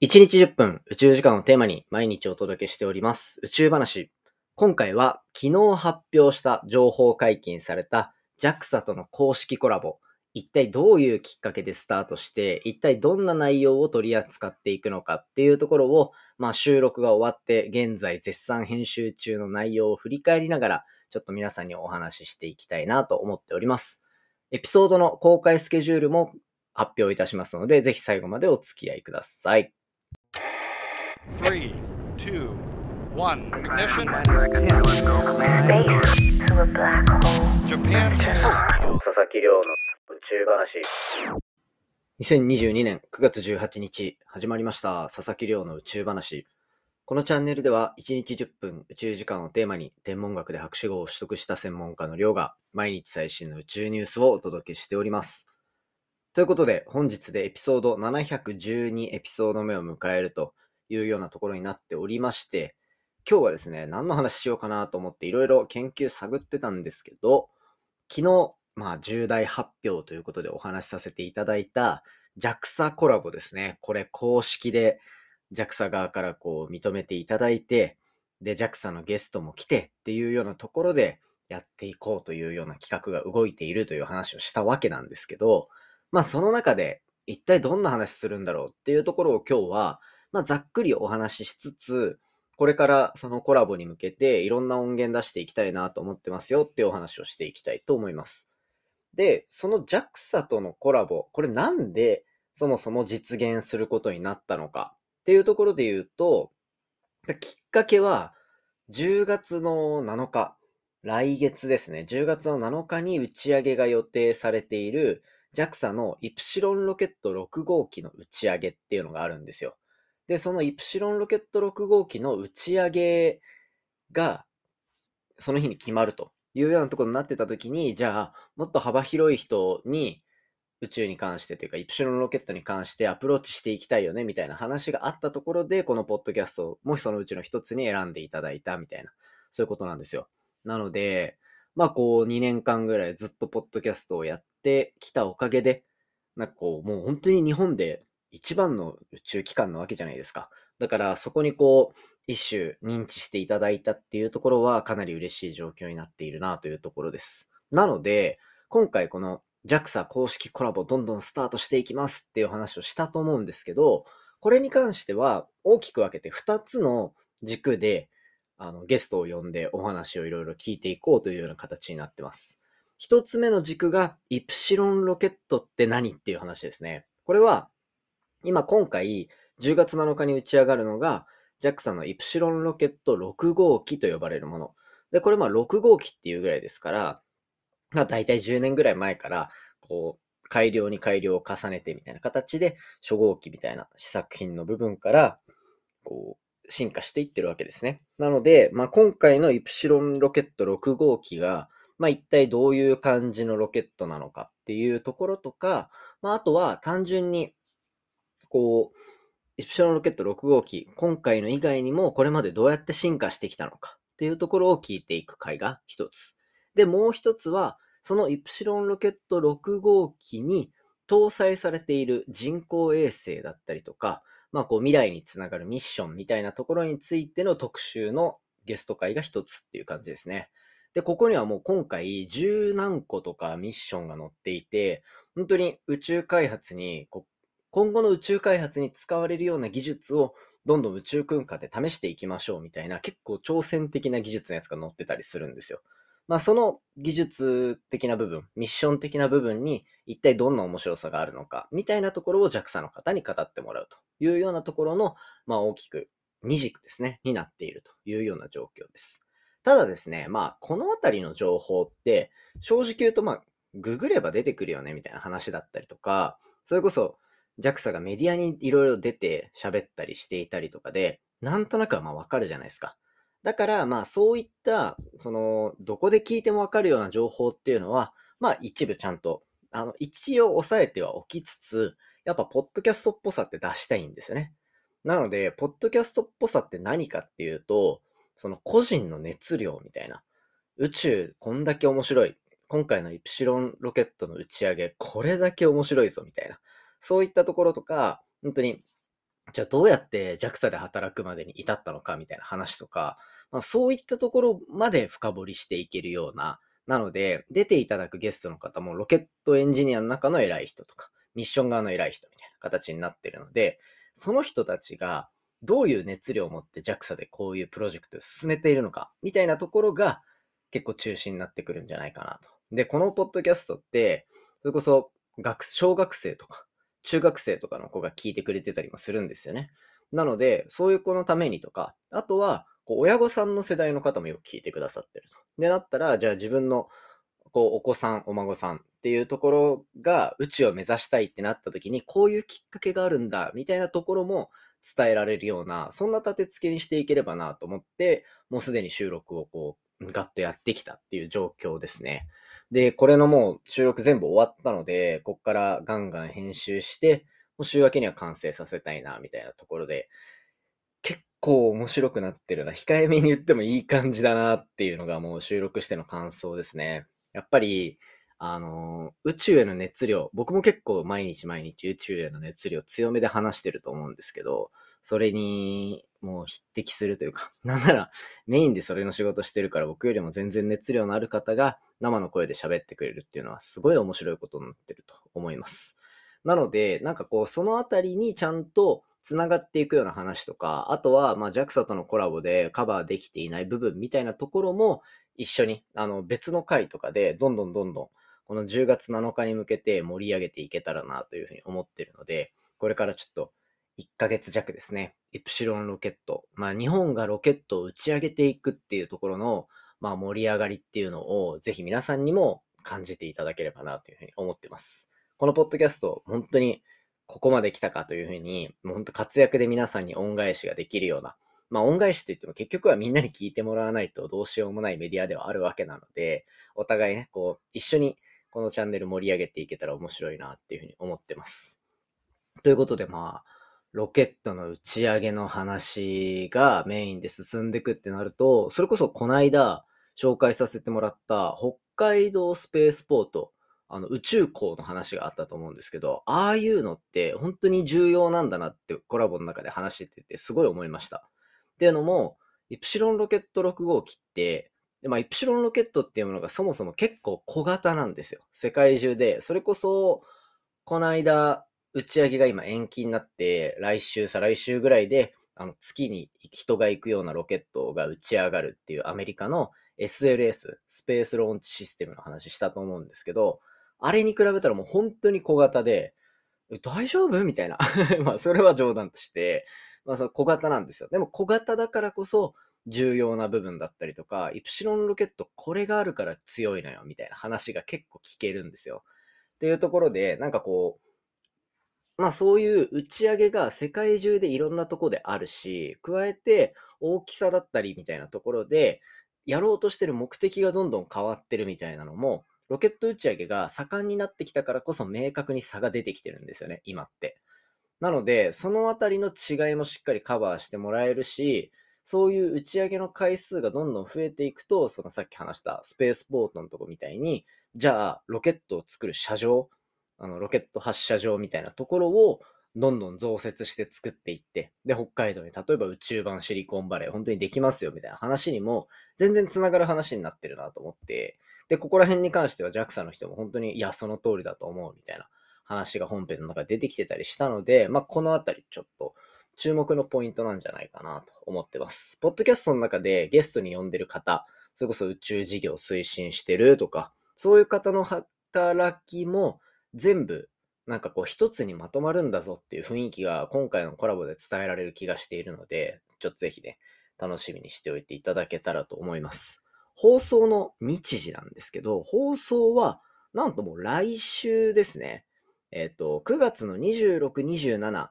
1日10分宇宙時間をテーマに毎日お届けしております宇宙話。今回は昨日発表した情報解禁された JAXA との公式コラボ。一体どういうきっかけでスタートして、一体どんな内容を取り扱っていくのかっていうところを、まあ収録が終わって現在絶賛編集中の内容を振り返りながら、ちょっと皆さんにお話ししていきたいなと思っております。エピソードの公開スケジュールも発表いたしますので、ぜひ最後までお付き合いください。Three, two, one, ignition. Japan. 佐々木亮の宇宙話。2022年9月18日始まりました佐々木亮の宇宙話。このチャンネルでは1日10分宇宙時間をテーマに天文学で博士号を取得した専門家の亮が毎日最新の宇宙ニュースをお届けしております。ということで本日でエピソード712エピソード目を迎えるというようなところになっておりまして、今日はですね、何の話しようかなと思っていろいろ研究探ってたんですけど、昨日、まあ重大発表ということでお話しさせていただいた JAXA コラボですね。これ公式で JAXA 側からこう認めていただいて、で、JAXA のゲストも来てっていうようなところでやっていこうというような企画が動いているという話をしたわけなんですけど、まあその中で一体どんな話するんだろうっていうところを今日はまあ、ざっくりお話ししつつ、これからそのコラボに向けていろんな音源出していきたいなと思ってますよっていうお話をしていきたいと思います。で、その JAXA とのコラボ、これなんでそもそも実現することになったのかっていうところで言うと、きっかけは10月の7日、来月ですね、10月の7日に打ち上げが予定されている JAXA のイプシロンロケット6号機の打ち上げっていうのがあるんですよ。で、そのイプシロンロケット6号機の打ち上げが、その日に決まるというようなところになってた時に、じゃあ、もっと幅広い人に宇宙に関してというか、イプシロンロケットに関してアプローチしていきたいよね、みたいな話があったところで、このポッドキャストもそのうちの一つに選んでいただいたみたいな、そういうことなんですよ。なので、まあこう2年間ぐらいずっとポッドキャストをやってきたおかげで、なんかこう、もう本当に日本で一番の宇宙機関なわけじゃないですか。だからそこにこう、一種認知していただいたっていうところはかなり嬉しい状況になっているなというところです。なので、今回この JAXA 公式コラボどんどんスタートしていきますっていう話をしたと思うんですけど、これに関しては大きく分けて2つの軸であのゲストを呼んでお話をいろいろ聞いていこうというような形になってます。一つ目の軸がイプシロンロケットって何っていう話ですね。これは今今回10月7日に打ち上がるのが JAXA のイプシロンロケット6号機と呼ばれるもの。で、これまあ6号機っていうぐらいですから、まあ大体10年ぐらい前から、こう、改良に改良を重ねてみたいな形で、初号機みたいな試作品の部分から、こう、進化していってるわけですね。なので、まあ今回のイプシロンロケット6号機が、まあ一体どういう感じのロケットなのかっていうところとか、まああとは単純にこう、イプシロンロケット6号機、今回の以外にもこれまでどうやって進化してきたのかっていうところを聞いていく回が一つ。で、もう一つは、そのイプシロンロケット6号機に搭載されている人工衛星だったりとか、まあこう未来につながるミッションみたいなところについての特集のゲスト会が一つっていう感じですね。で、ここにはもう今回十何個とかミッションが載っていて、本当に宇宙開発にこ今後の宇宙開発に使われるような技術をどんどん宇宙空間で試していきましょうみたいな結構挑戦的な技術のやつが載ってたりするんですよ。まあその技術的な部分、ミッション的な部分に一体どんな面白さがあるのかみたいなところを JAXA の方に語ってもらうというようなところの、まあ大きく二軸ですね、になっているというような状況です。ただですね、まあこのあたりの情報って正直言うとまあググれば出てくるよねみたいな話だったりとか、それこそ JAXA がメディアにいろいろ出て喋ったりしていたりとかで、なんとなくはまあわかるじゃないですか。だからまあそういった、その、どこで聞いてもわかるような情報っていうのは、まあ一部ちゃんと、あの、一応抑えてはおきつつ、やっぱポッドキャストっぽさって出したいんですよね。なので、ポッドキャストっぽさって何かっていうと、その個人の熱量みたいな。宇宙こんだけ面白い。今回のイプシロンロケットの打ち上げ、これだけ面白いぞみたいな。そういったところとか、本当にじゃあどうやって JAXA で働くまでに至ったのかみたいな話とか、まあ、そういったところまで深掘りしていけるような、なので、出ていただくゲストの方もロケットエンジニアの中の偉い人とか、ミッション側の偉い人みたいな形になってるので、その人たちがどういう熱量を持って JAXA でこういうプロジェクトを進めているのか、みたいなところが結構中心になってくるんじゃないかなと。で、このポッドキャストって、それこそ学、小学生とか、中学生とかの子が聞いてくれてたりもするんですよね。なので、そういう子のためにとか、あとは、こう親御さんの世代の方もよく聞いてくださってると。で、なったら、じゃあ自分のこうお子さん、お孫さんっていうところが宇宙を目指したいってなった時に、こういうきっかけがあるんだ、みたいなところも伝えられるような、そんな立て付けにしていければなと思って、もうすでに収録をこう、ガッとやってきたっていう状況ですね。で、これのもう収録全部終わったので、こっからガンガン編集して、もう週明けには完成させたいな、みたいなところで、結構面白くなってるな。控えめに言ってもいい感じだなっていうのがもう収録しての感想ですね。やっぱり、あの、宇宙への熱量、僕も結構毎日毎日宇宙への熱量強めで話してると思うんですけど、それにもう匹敵するというか、なんならメインでそれの仕事してるから僕よりも全然熱量のある方が生の声で喋ってくれるっていうのはすごい面白いことになってると思います。なので、なんかこう、そのあたりにちゃんと繋がっていくような話とか、あとは、まあ、JAXA とのコラボでカバーできていない部分みたいなところも一緒に、あの、別の回とかで、どんどんどんどん、この10月7日に向けて盛り上げていけたらなというふうに思ってるので、これからちょっと1ヶ月弱ですね、イプシロンロケット。まあ、日本がロケットを打ち上げていくっていうところの、まあ、盛り上がりっていうのを、ぜひ皆さんにも感じていただければなというふうに思ってます。このポッドキャスト、本当にここまで来たかというふうに、もう本当活躍で皆さんに恩返しができるような、まあ恩返しって言っても結局はみんなに聞いてもらわないとどうしようもないメディアではあるわけなので、お互いね、こう、一緒にこのチャンネル盛り上げていけたら面白いなっていうふうに思ってます。ということでまあ、ロケットの打ち上げの話がメインで進んでいくってなると、それこそこの間紹介させてもらった北海道スペースポート、あの宇宙港の話があったと思うんですけど、ああいうのって本当に重要なんだなってコラボの中で話しててすごい思いました。っていうのも、イプシロンロケット6号機って、でまあ、イプシロンロケットっていうものがそもそも結構小型なんですよ。世界中で。それこそ、この間、打ち上げが今延期になって、来週、再来週ぐらいで、あの月に人が行くようなロケットが打ち上がるっていうアメリカの SLS、スペースローンチシステムの話したと思うんですけど、あれに比べたらもう本当に小型で、大丈夫？みたいな。まあ、それは冗談として、まあ、その小型なんですよ。でも小型だからこそ重要な部分だったりとか、イプシロンロケットこれがあるから強いのよ、みたいな話が結構聞けるんですよ。っていうところで、なんかこう、まあそういう打ち上げが世界中でいろんなとこであるし、加えて大きさだったりみたいなところで、やろうとしてる目的がどんどん変わってるみたいなのも、ロケット打ち上げが盛んになってきたからこそ明確に差が出てきてるんですよね、今って。なので、そのあたりの違いもしっかりカバーしてもらえるし、そういう打ち上げの回数がどんどん増えていくと、そのさっき話したスペースポートのとこみたいに、じゃあ、ロケットを作る車上、あのロケット発射場みたいなところをどんどん増設して作っていって、で、北海道に例えば宇宙版シリコンバレー本当にできますよみたいな話にも全然つながる話になってるなと思って、で、ここら辺に関しては JAXA の人も本当に、いや、その通りだと思うみたいな話が本編の中で出てきてたりしたので、まあ、このあたりちょっと注目のポイントなんじゃないかなと思ってます。ポッドキャストの中でゲストに呼んでる方、それこそ宇宙事業推進してるとか、そういう方の働きも全部なんかこう一つにまとまるんだぞっていう雰囲気が今回のコラボで伝えられる気がしているので、ちょっとぜひね、楽しみにしておいていただけたらと思います。放送の日時なんですけど、放送はなんともう来週ですね。えっ、ー、と、9月の26、27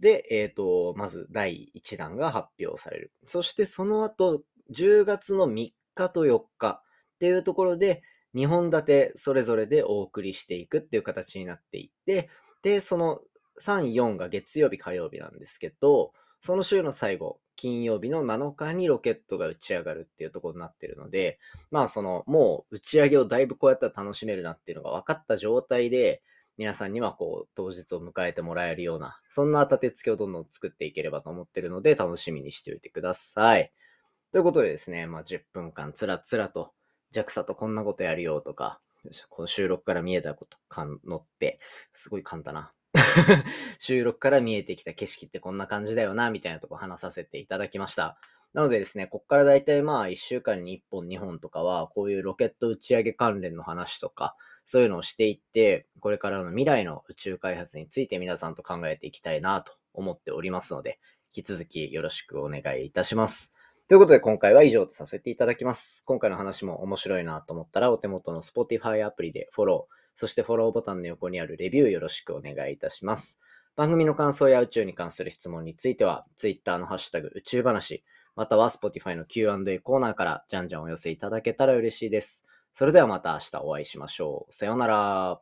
で、えっ、ー、と、まず第1弾が発表される。そしてその後、10月の3日と4日っていうところで、2本立てそれぞれでお送りしていくっていう形になっていって、で、その3、4が月曜日、火曜日なんですけど、その週の最後、金曜日の7日にロケットが打ち上がるっていうところになってるので、まあその、もう打ち上げをだいぶこうやったら楽しめるなっていうのが分かった状態で、皆さんにはこう、当日を迎えてもらえるような、そんな立て付けをどんどん作っていければと思ってるので、楽しみにしておいてください。ということでですね、まあ、10分間つらつらと、JAXA とこんなことやるよとか、この収録から見えたことかんのって、すごい簡単な。収録から見えてきた景色ってこんな感じだよな、みたいなとこ話させていただきました。なのでですね、こっからだいたいまあ1週間に1本2本とかは、こういうロケット打ち上げ関連の話とか、そういうのをしていって、これからの未来の宇宙開発について皆さんと考えていきたいなと思っておりますので、引き続きよろしくお願いいたします。ということで今回は以上とさせていただきます。今回の話も面白いなと思ったらお手元の Spotify アプリでフォロー、そしてフォローボタンの横にあるレビューよろしくお願いいたします。番組の感想や宇宙に関する質問については、Twitter のハッシュタグ宇宙話、または Spotify の Q&A コーナーからじゃんじゃんお寄せいただけたら嬉しいです。それではまた明日お会いしましょう。さようなら。